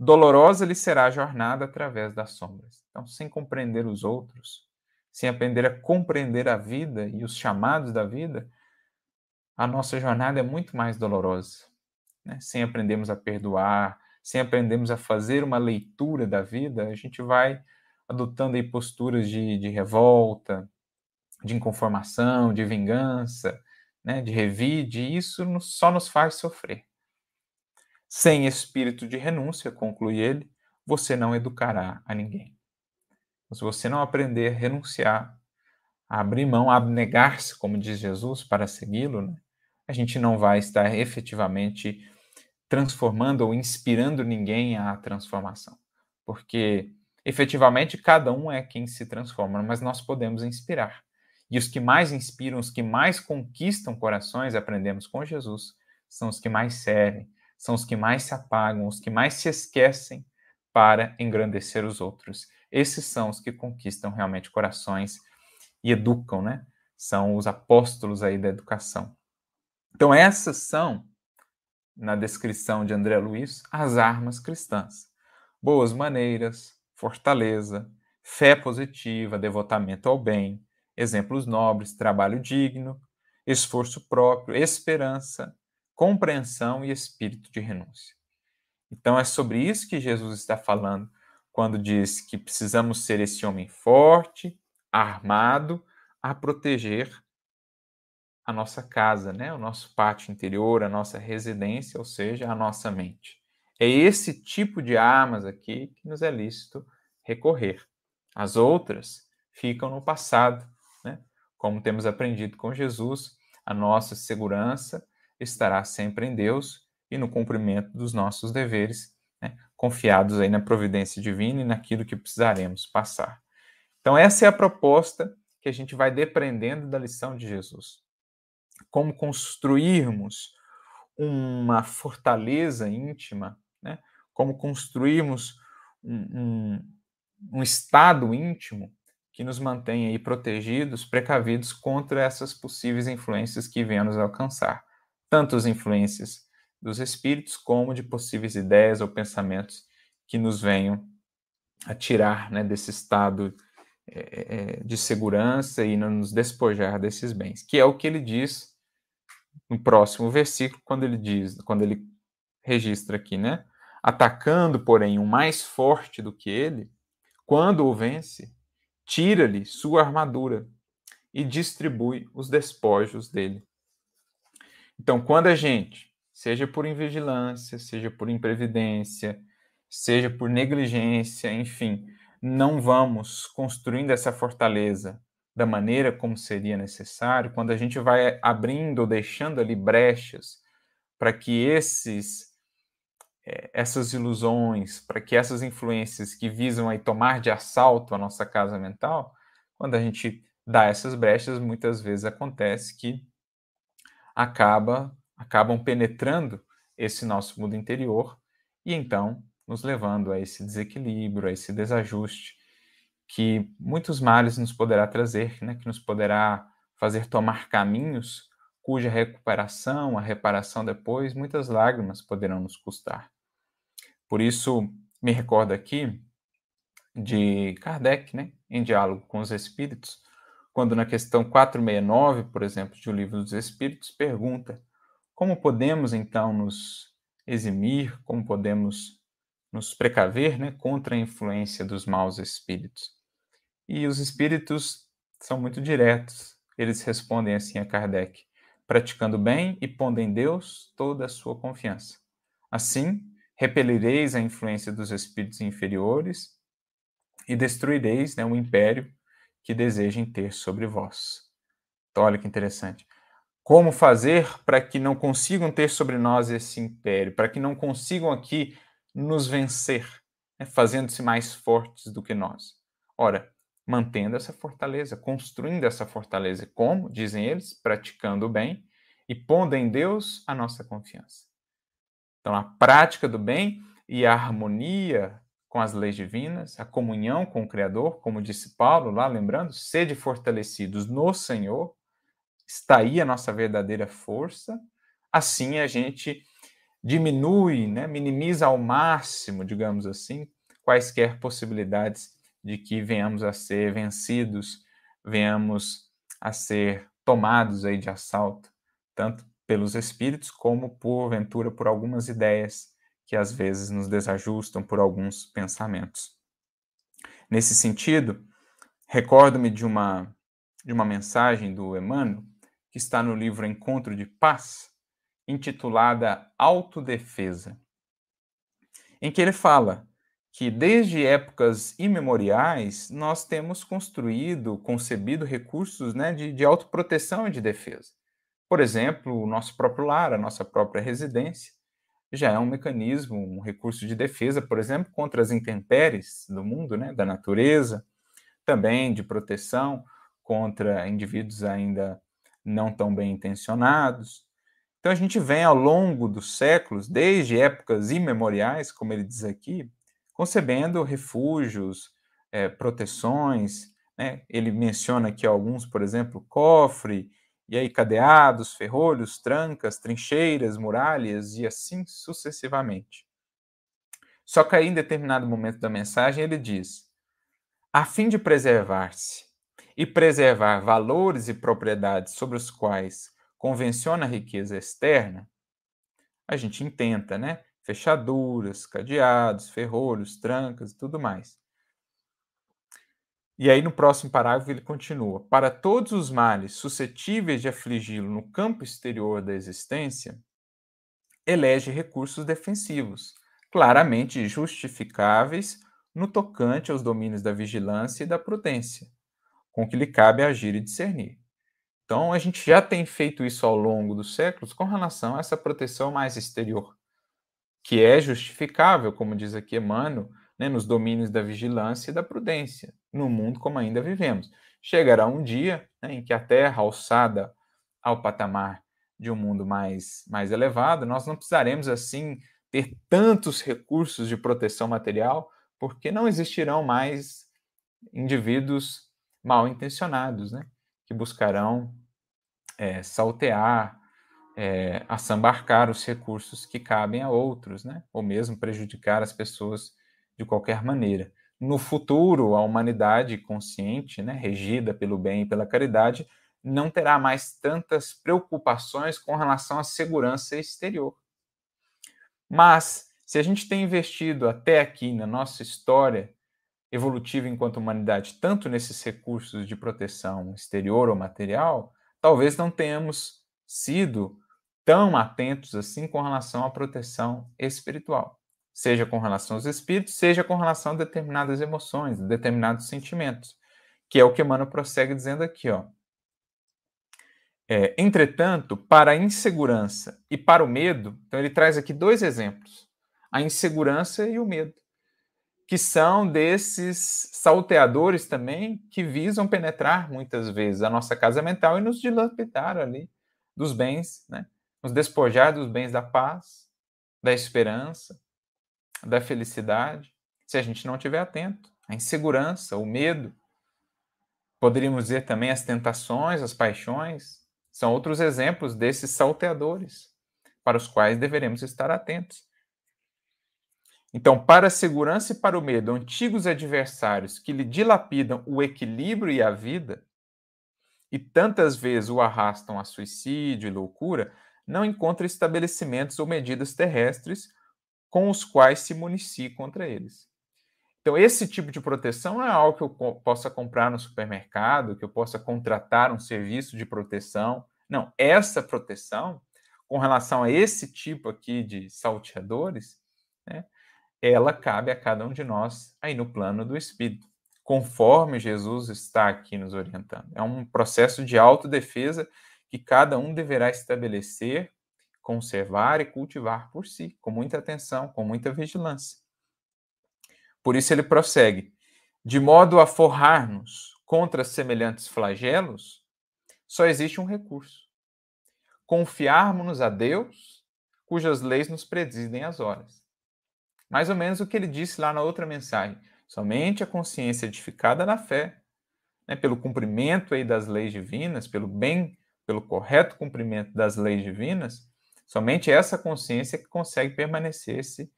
dolorosa lhe será a jornada através das sombras. Então, sem compreender os outros, sem aprender a compreender a vida e os chamados da vida, a nossa jornada é muito mais dolorosa. Né? Sem aprendermos a perdoar, sem aprendermos a fazer uma leitura da vida, a gente vai adotando aí posturas de, de revolta, de inconformação, de vingança, né? de revide, e isso só nos faz sofrer. Sem espírito de renúncia, conclui ele, você não educará a ninguém. Se você não aprender a renunciar, a abrir mão, a abnegar-se, como diz Jesus, para segui-lo, né? a gente não vai estar efetivamente transformando ou inspirando ninguém à transformação. Porque efetivamente cada um é quem se transforma, mas nós podemos inspirar. E os que mais inspiram, os que mais conquistam corações, aprendemos com Jesus, são os que mais servem, são os que mais se apagam, os que mais se esquecem para engrandecer os outros. Esses são os que conquistam realmente corações e educam, né? São os apóstolos aí da educação. Então essas são, na descrição de André Luiz, as armas cristãs. Boas maneiras, fortaleza, fé positiva, devotamento ao bem, exemplos nobres, trabalho digno, esforço próprio, esperança, compreensão e espírito de renúncia. Então é sobre isso que Jesus está falando quando diz que precisamos ser esse homem forte, armado, a proteger a nossa casa, né? o nosso pátio interior, a nossa residência, ou seja, a nossa mente. É esse tipo de armas aqui que nos é lícito recorrer. As outras ficam no passado, né? Como temos aprendido com Jesus, a nossa segurança estará sempre em Deus e no cumprimento dos nossos deveres, né, confiados aí na providência divina e naquilo que precisaremos passar. Então, essa é a proposta que a gente vai depreendendo da lição de Jesus. Como construirmos uma fortaleza íntima, né? como construirmos um, um, um estado íntimo que nos mantenha aí protegidos, precavidos contra essas possíveis influências que venham nos alcançar tanto as influências dos espíritos como de possíveis ideias ou pensamentos que nos venham a tirar né, desse estado é, de segurança e nos despojar desses bens, que é o que ele diz no próximo versículo, quando ele diz, quando ele registra aqui, né? Atacando, porém, o mais forte do que ele, quando o vence, tira-lhe sua armadura e distribui os despojos dele. Então, quando a gente, seja por invigilância, seja por imprevidência, seja por negligência, enfim, não vamos construindo essa fortaleza da maneira como seria necessário, quando a gente vai abrindo ou deixando ali brechas para que esses eh, essas ilusões, para que essas influências que visam aí tomar de assalto a nossa casa mental, quando a gente dá essas brechas, muitas vezes acontece que acaba, acabam penetrando esse nosso mundo interior e então nos levando a esse desequilíbrio, a esse desajuste que muitos males nos poderá trazer, né, que nos poderá fazer tomar caminhos cuja recuperação, a reparação depois, muitas lágrimas poderão nos custar. Por isso, me recordo aqui de Kardec, né, em diálogo com os espíritos, quando na questão 469, por exemplo, de O Livro dos Espíritos, pergunta como podemos então nos eximir, como podemos nos precaver né, contra a influência dos maus espíritos. E os espíritos são muito diretos. Eles respondem assim a Kardec: praticando bem e pondo em Deus toda a sua confiança. Assim, repelireis a influência dos espíritos inferiores e destruireis né, o império que desejem ter sobre vós. Então, olha que interessante. Como fazer para que não consigam ter sobre nós esse império, para que não consigam aqui nos vencer, né, fazendo-se mais fortes do que nós? Ora, mantendo essa fortaleza, construindo essa fortaleza. Como? Dizem eles, praticando o bem e pondo em Deus a nossa confiança. Então, a prática do bem e a harmonia com as leis divinas, a comunhão com o Criador, como disse Paulo lá, lembrando, sede fortalecidos no Senhor, está aí a nossa verdadeira força. Assim a gente diminui, né, minimiza ao máximo, digamos assim, quaisquer possibilidades de que venhamos a ser vencidos, venhamos a ser tomados aí de assalto, tanto pelos espíritos como porventura por algumas ideias que às vezes nos desajustam por alguns pensamentos. Nesse sentido, recordo-me de uma de uma mensagem do Emmanuel que está no livro Encontro de Paz, intitulada Autodefesa, em que ele fala que desde épocas imemoriais nós temos construído, concebido recursos né, de, de autoproteção e de defesa. Por exemplo, o nosso próprio lar, a nossa própria residência, já é um mecanismo, um recurso de defesa, por exemplo, contra as intempéries do mundo, né, da natureza, também de proteção contra indivíduos ainda não tão bem intencionados. Então a gente vem ao longo dos séculos, desde épocas imemoriais, como ele diz aqui, concebendo refúgios, é, proteções. Né? Ele menciona aqui alguns, por exemplo, cofre, e aí cadeados, ferrolhos, trancas, trincheiras, muralhas e assim sucessivamente. Só que aí, em determinado momento da mensagem, ele diz: a fim de preservar-se e preservar valores e propriedades sobre os quais convenciona a riqueza externa, a gente intenta, né? fechaduras, cadeados, ferrolhos, trancas e tudo mais. E aí, no próximo parágrafo, ele continua: Para todos os males suscetíveis de afligi-lo no campo exterior da existência, elege recursos defensivos, claramente justificáveis no tocante aos domínios da vigilância e da prudência, com que lhe cabe agir e discernir. Então, a gente já tem feito isso ao longo dos séculos com relação a essa proteção mais exterior que é justificável, como diz aqui Emmanuel, né, nos domínios da vigilância e da prudência, no mundo como ainda vivemos. Chegará um dia né, em que a Terra, alçada ao patamar de um mundo mais, mais elevado, nós não precisaremos, assim, ter tantos recursos de proteção material, porque não existirão mais indivíduos mal intencionados, né, que buscarão é, saltear é, assambarcar os recursos que cabem a outros, né? ou mesmo prejudicar as pessoas de qualquer maneira. No futuro, a humanidade consciente, né, regida pelo bem e pela caridade, não terá mais tantas preocupações com relação à segurança exterior. Mas, se a gente tem investido até aqui na nossa história evolutiva enquanto humanidade, tanto nesses recursos de proteção exterior ou material, talvez não tenhamos sido tão atentos assim com relação à proteção espiritual, seja com relação aos espíritos, seja com relação a determinadas emoções, determinados sentimentos, que é o que Emmanuel prossegue dizendo aqui, ó. É, entretanto, para a insegurança e para o medo, então ele traz aqui dois exemplos: a insegurança e o medo, que são desses salteadores também que visam penetrar muitas vezes a nossa casa mental e nos dilapidar ali dos bens, né? nos despojar dos bens da paz, da esperança, da felicidade, se a gente não estiver atento. A insegurança, o medo, poderíamos dizer também as tentações, as paixões, são outros exemplos desses salteadores para os quais deveremos estar atentos. Então, para a segurança e para o medo, antigos adversários que lhe dilapidam o equilíbrio e a vida, e tantas vezes o arrastam a suicídio e loucura, não encontra estabelecimentos ou medidas terrestres com os quais se municie contra eles. Então, esse tipo de proteção não é algo que eu possa comprar no supermercado, que eu possa contratar um serviço de proteção. Não, essa proteção, com relação a esse tipo aqui de salteadores, né, ela cabe a cada um de nós aí no plano do Espírito, conforme Jesus está aqui nos orientando. É um processo de autodefesa que cada um deverá estabelecer, conservar e cultivar por si, com muita atenção, com muita vigilância. Por isso ele prossegue: de modo a forrar-nos contra semelhantes flagelos, só existe um recurso: confiarmos-nos a Deus, cujas leis nos predizem as horas. Mais ou menos o que ele disse lá na outra mensagem. Somente a consciência edificada na fé, né, pelo cumprimento aí das leis divinas, pelo bem, pelo correto cumprimento das leis divinas, somente essa consciência que consegue permanecer-se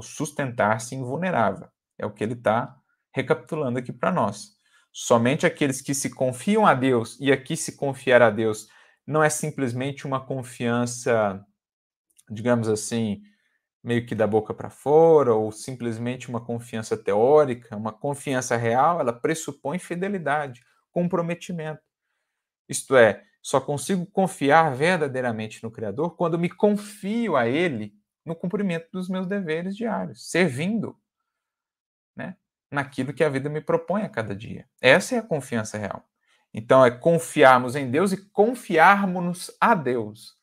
sustentar-se invulnerável. É o que ele está recapitulando aqui para nós. Somente aqueles que se confiam a Deus, e aqui se confiar a Deus não é simplesmente uma confiança, digamos assim, meio que da boca para fora, ou simplesmente uma confiança teórica, uma confiança real, ela pressupõe fidelidade, comprometimento. Isto é, só consigo confiar verdadeiramente no Criador quando me confio a Ele no cumprimento dos meus deveres diários, servindo né, naquilo que a vida me propõe a cada dia. Essa é a confiança real. Então, é confiarmos em Deus e confiarmos a Deus.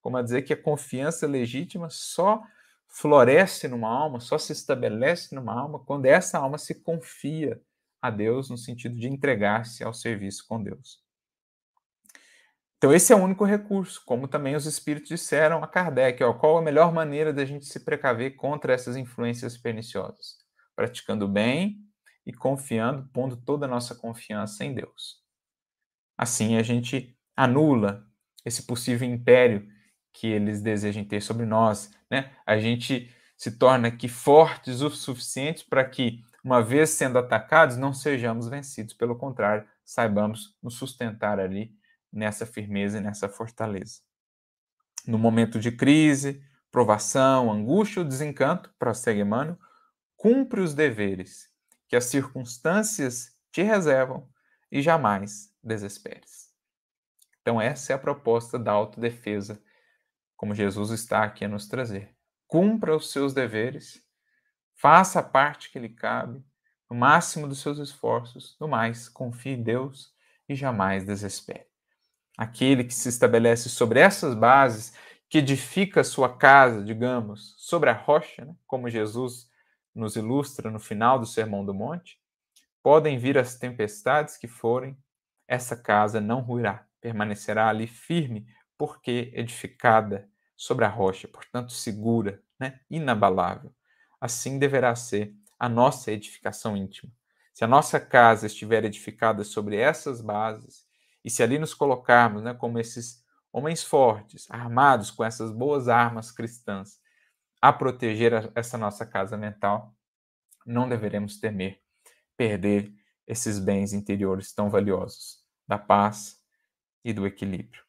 Como a dizer que a confiança legítima só floresce numa alma, só se estabelece numa alma quando essa alma se confia a Deus no sentido de entregar-se ao serviço com Deus. Então, esse é o único recurso, como também os espíritos disseram a Kardec: ó, qual a melhor maneira da gente se precaver contra essas influências perniciosas? Praticando bem e confiando, pondo toda a nossa confiança em Deus. Assim, a gente anula esse possível império que eles desejam ter sobre nós, né? A gente se torna aqui fortes o suficiente para que, uma vez sendo atacados, não sejamos vencidos. Pelo contrário, saibamos nos sustentar ali nessa firmeza e nessa fortaleza. No momento de crise, provação, angústia ou desencanto, prossegue Emmanuel, cumpre os deveres que as circunstâncias te reservam e jamais desesperes. Então, essa é a proposta da autodefesa, como Jesus está aqui a nos trazer. Cumpra os seus deveres, faça a parte que lhe cabe, no máximo dos seus esforços, no mais, confie em Deus e jamais desespere aquele que se estabelece sobre essas bases, que edifica sua casa, digamos, sobre a rocha, né? como Jesus nos ilustra no final do Sermão do Monte, podem vir as tempestades que forem, essa casa não ruirá, permanecerá ali firme, porque edificada sobre a rocha, portanto segura, né? inabalável. Assim deverá ser a nossa edificação íntima. Se a nossa casa estiver edificada sobre essas bases, e se ali nos colocarmos né, como esses homens fortes, armados com essas boas armas cristãs, a proteger essa nossa casa mental, não deveremos temer perder esses bens interiores tão valiosos da paz e do equilíbrio.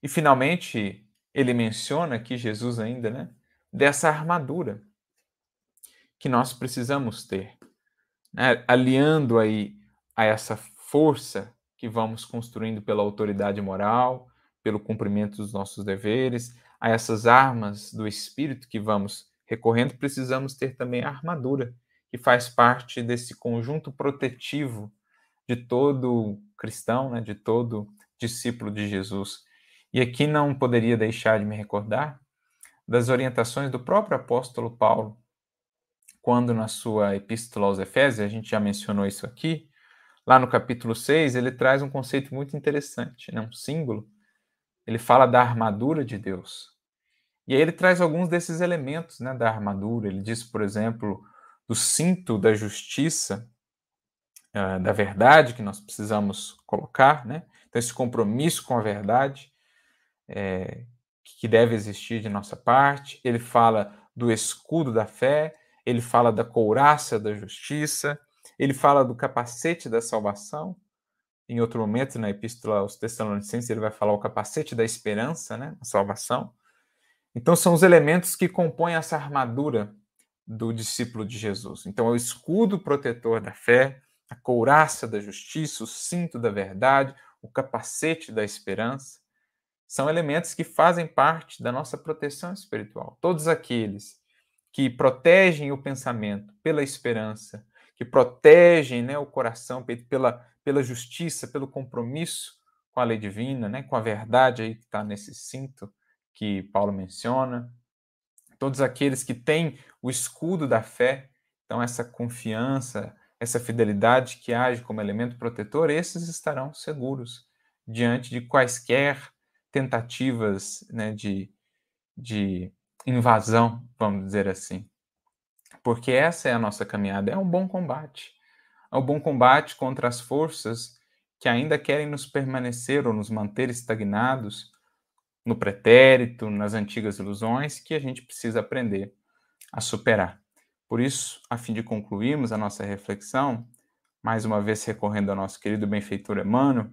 E finalmente, ele menciona aqui Jesus ainda, né, dessa armadura que nós precisamos ter, né, aliando aí a essa força que vamos construindo pela autoridade moral, pelo cumprimento dos nossos deveres, a essas armas do espírito que vamos recorrendo, precisamos ter também a armadura, que faz parte desse conjunto protetivo de todo cristão, né, de todo discípulo de Jesus. E aqui não poderia deixar de me recordar das orientações do próprio apóstolo Paulo, quando na sua epístola aos Efésios, a gente já mencionou isso aqui, Lá no capítulo 6, ele traz um conceito muito interessante, né? um símbolo. Ele fala da armadura de Deus. E aí ele traz alguns desses elementos né, da armadura. Ele diz, por exemplo, do cinto da justiça, uh, da verdade que nós precisamos colocar. Né? Então, esse compromisso com a verdade é, que deve existir de nossa parte. Ele fala do escudo da fé, ele fala da couraça da justiça, ele fala do capacete da salvação, Em outro momento, na Epístola aos Tessalonicenses, ele vai falar o capacete da esperança, né? A salvação. Então, são os elementos que compõem essa armadura do discípulo de Jesus. Então, é o escudo protetor da fé, a couraça da justiça, o cinto da verdade, o capacete da esperança. São elementos que fazem parte da nossa proteção espiritual. Todos aqueles que protegem o pensamento pela esperança, que protegem né, o coração pela, pela justiça, pelo compromisso com a lei divina, né, com a verdade aí que está nesse cinto que Paulo menciona. Todos aqueles que têm o escudo da fé, então essa confiança, essa fidelidade que age como elemento protetor, esses estarão seguros diante de quaisquer tentativas né, de, de invasão, vamos dizer assim. Porque essa é a nossa caminhada, é um bom combate. É um bom combate contra as forças que ainda querem nos permanecer ou nos manter estagnados no pretérito, nas antigas ilusões, que a gente precisa aprender a superar. Por isso, a fim de concluirmos a nossa reflexão, mais uma vez recorrendo ao nosso querido benfeitor Emmanuel,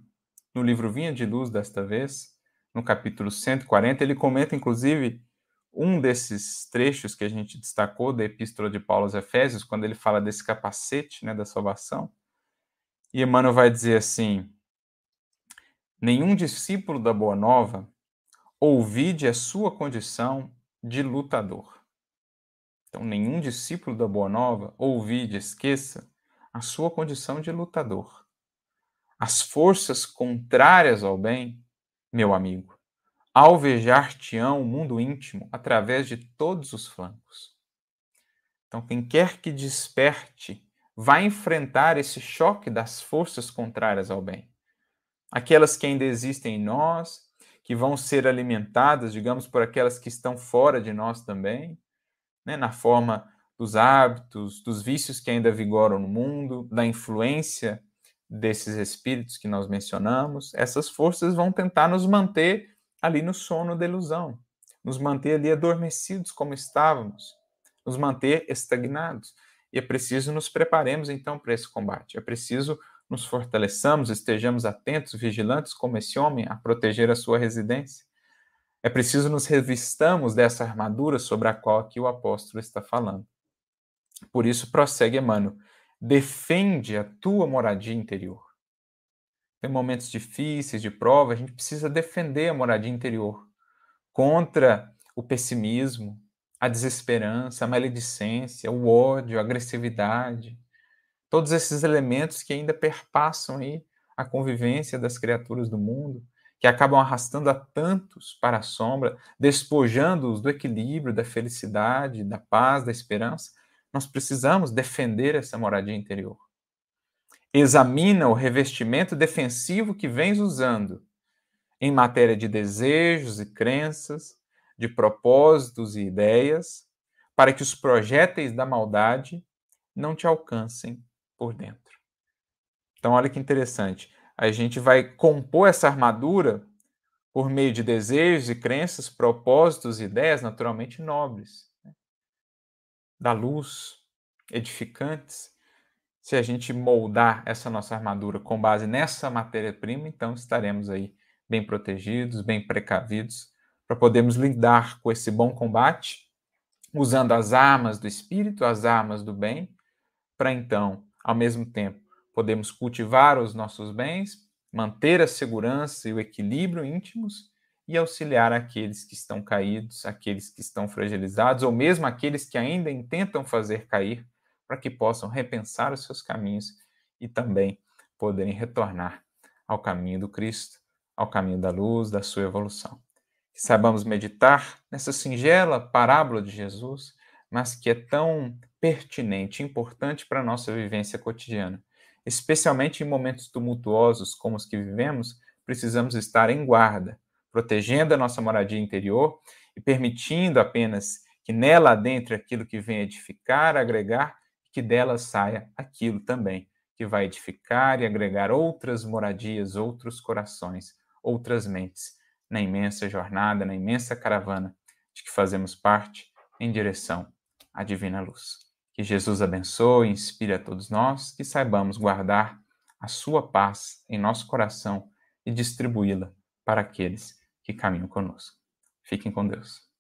no livro Vinha de Luz, desta vez, no capítulo 140, ele comenta, inclusive, um desses trechos que a gente destacou da Epístola de Paulo aos Efésios, quando ele fala desse capacete né, da salvação. E Emmanuel vai dizer assim: Nenhum discípulo da Boa Nova ouvide a sua condição de lutador. Então, nenhum discípulo da Boa Nova ouvide, esqueça a sua condição de lutador. As forças contrárias ao bem, meu amigo, alvejar-te-ão o mundo íntimo através de todos os flancos. Então, quem quer que desperte vai enfrentar esse choque das forças contrárias ao bem. Aquelas que ainda existem em nós, que vão ser alimentadas, digamos, por aquelas que estão fora de nós também, né, na forma dos hábitos, dos vícios que ainda vigoram no mundo, da influência desses espíritos que nós mencionamos, essas forças vão tentar nos manter ali no sono da ilusão, nos manter ali adormecidos como estávamos, nos manter estagnados. E é preciso nos preparemos então para esse combate. É preciso nos fortaleçamos, estejamos atentos, vigilantes como esse homem a proteger a sua residência. É preciso nos revistamos dessa armadura sobre a qual aqui o apóstolo está falando. Por isso, prossegue Emmanuel, defende a tua moradia interior. Tem momentos difíceis de prova, a gente precisa defender a moradia interior contra o pessimismo, a desesperança, a maledicência, o ódio, a agressividade, todos esses elementos que ainda perpassam aí a convivência das criaturas do mundo que acabam arrastando a tantos para a sombra, despojando-os do equilíbrio, da felicidade, da paz, da esperança, nós precisamos defender essa moradia interior. Examina o revestimento defensivo que vens usando em matéria de desejos e crenças, de propósitos e ideias, para que os projéteis da maldade não te alcancem por dentro. Então, olha que interessante a gente vai compor essa armadura por meio de desejos e crenças, propósitos e ideias naturalmente nobres, né? da luz, edificantes. Se a gente moldar essa nossa armadura com base nessa matéria-prima, então estaremos aí bem protegidos, bem precavidos, para podermos lidar com esse bom combate, usando as armas do espírito, as armas do bem, para então, ao mesmo tempo, podemos cultivar os nossos bens, manter a segurança e o equilíbrio íntimos e auxiliar aqueles que estão caídos, aqueles que estão fragilizados, ou mesmo aqueles que ainda intentam fazer cair, para que possam repensar os seus caminhos e também poderem retornar ao caminho do Cristo, ao caminho da luz, da sua evolução. Que saibamos meditar nessa singela parábola de Jesus, mas que é tão pertinente, importante para a nossa vivência cotidiana especialmente em momentos tumultuosos como os que vivemos, precisamos estar em guarda, protegendo a nossa moradia interior e permitindo apenas que nela adentre aquilo que vem edificar, agregar, que dela saia aquilo também que vai edificar e agregar outras moradias, outros corações, outras mentes na imensa jornada, na imensa caravana de que fazemos parte em direção à divina luz. Que Jesus abençoe e inspire a todos nós, que saibamos guardar a sua paz em nosso coração e distribuí-la para aqueles que caminham conosco. Fiquem com Deus.